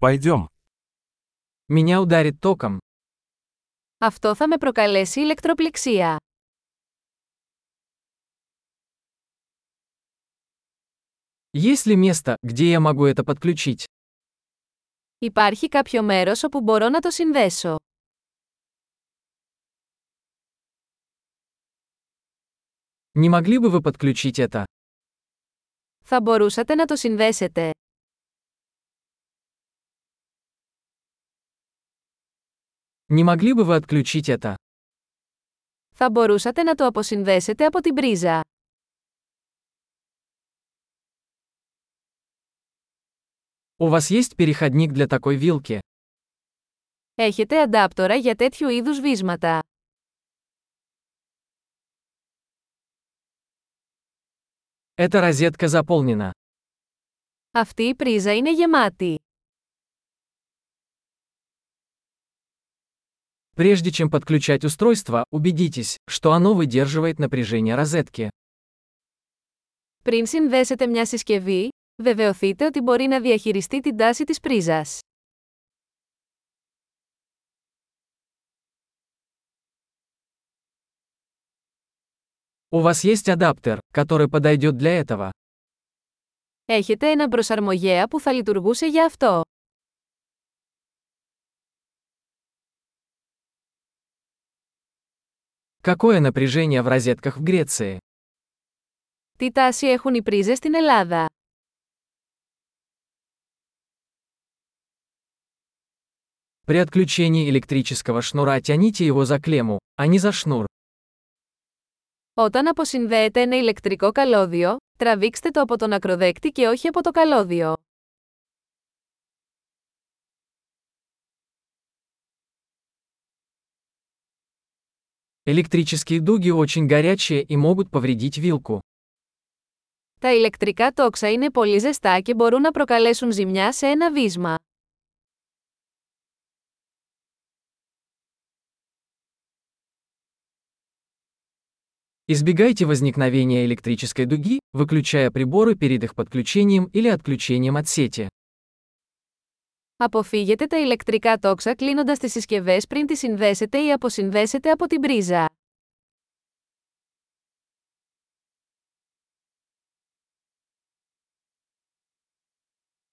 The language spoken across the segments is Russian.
Пойдем. Меня ударит током. Αυτό θα με προκαλέσει ηλεκτροπληξία. Есть ли место, где я могу это подключить? Υπάρχει κάποιο μέρος όπου μπορώ να το συνδέσω. Не могли бы вы подключить это? Θα μπορούσατε να το συνδέσετε. Не могли бы вы отключить это? Θα μπορούσατε να το αποσυνδέσετε από την πρίζα. У вас есть переходник для такой вилки? Έχετε αντάπτορα για τέτοιου είδους βίσματα. Эта розетка заполнена. Αυτή η πρίζα είναι γεμάτη. Прежде чем подключать устройство, убедитесь, что оно выдерживает напряжение розетки. Πριν συνδέσετε μια συσκευή, βεβαιωθείτε ότι μπορεί να διαχειριστεί την τάση της πρίζας. У вас есть адаптер, который подойдет для этого. Έχετε έναν προσαρμογέα που θα λειτουργούσε για αυτό. Какое напряжение в розетках в Греции? Τι τάση έχουν οι πρίζες στην Ελλάδα. При отключении электрического шнура тяните его за клемму, а не за шнур. Όταν αποσυνδέετε ένα ηλεκτρικό καλώδιο, τραβήξτε το από τον ακροδέκτη και όχι από το καλώδιο. Электрические дуги очень горячие и могут повредить вилку. Τα ηλεκτρικά τόξα είναι πολύ ζεστά και μπορούν να προκαλέσουν ζημιά σε ένα βίσμα. Избегайте возникновения электрической дуги, выключая приборы перед их подключением или отключением от сети. Αποφύγετε τα ηλεκτρικά τόξα κλείνοντας τις συσκευές πριν τις συνδέσετε ή αποσυνδέσετε από την πρίζα.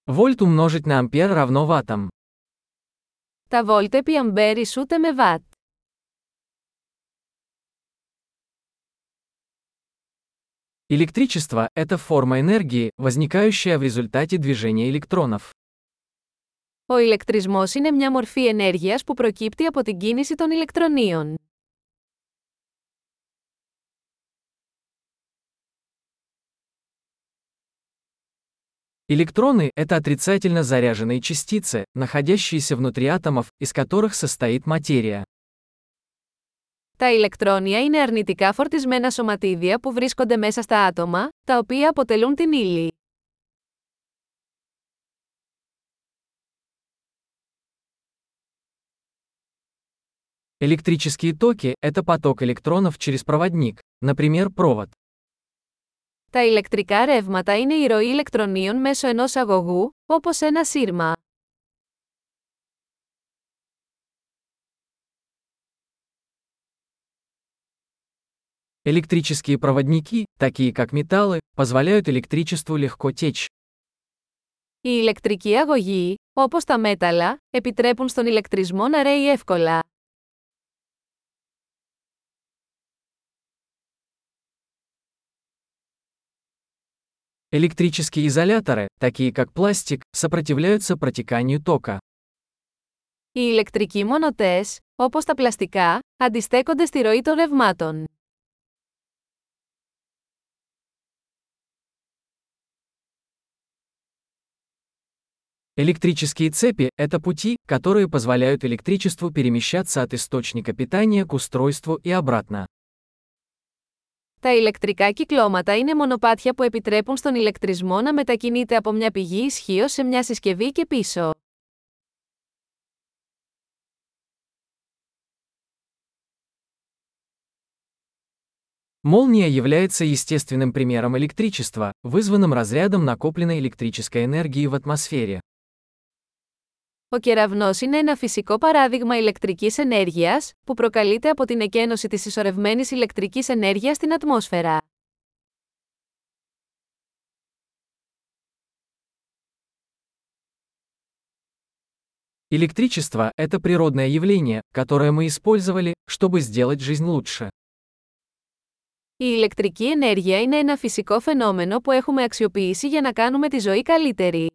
Вольт умножить на ампер равно ваттам. Τα βόλτ επί αμπέρ ισούται με βατ. Электричество – это форма энергии, возникающая в результате движения электронов. Ο ηλεκτρισμός είναι μια μορφή ενέργειας που προκύπτει από την κίνηση των ηλεκτρονίων. Электроны – это отрицательно заряженные частицы, находящиеся внутри атомов, из которых состоит материя. Τα ηλεκτρόνια είναι αρνητικά φορτισμένα σωματίδια που βρίσκονται μέσα στα άτομα, τα οποία αποτελούν την ύλη. Электрические токи – это поток электронов через проводник, например, провод. Τα ηλεκτρικά ρεύματα είναι η ροή ηλεκτρονίων μέσω ενός αγωγού, όπως ένα σύρμα. Электрические проводники, такие как металлы, позволяют электричеству легко течь. Οι ηλεκτρικοί αγωγοί, όπως τα μέταλλα, επιτρέπουν στον ηλεκτρισμό να ρέει εύκολα. Электрические изоляторы, такие как пластик, сопротивляются протеканию тока. Οι ηλεκτρικοί μονοτές, όπως τα πλαστικά, αντιστέκονται στη ροή των ρευμάτων. Электрические цепи – это пути, которые позволяют электричеству перемещаться от источника питания к устройству и обратно. Τα ηλεκτρικά κυκλώματα είναι μονοπάτια που επιτρέπουν στον ηλεκτρισμό να μετακινείται από μια πηγή ισχύω σε μια συσκευή και πίσω. Молния является естественным примером электричества, вызванным разрядом накопленной электрической энергии в атмосфере. Ο κεραυνός είναι ένα φυσικό παράδειγμα ηλεκτρικής ενέργειας, που προκαλείται από την εκένωση της ισορρευμένης ηλεκτρικής ενέργειας στην ατμόσφαιρα. Электричество – это природное явление, которое мы использовали, чтобы сделать жизнь лучше. Η ηλεκτρική ενέργεια είναι ένα φυσικό φαινόμενο που έχουμε αξιοποιήσει για να κάνουμε τη ζωή καλύτερη.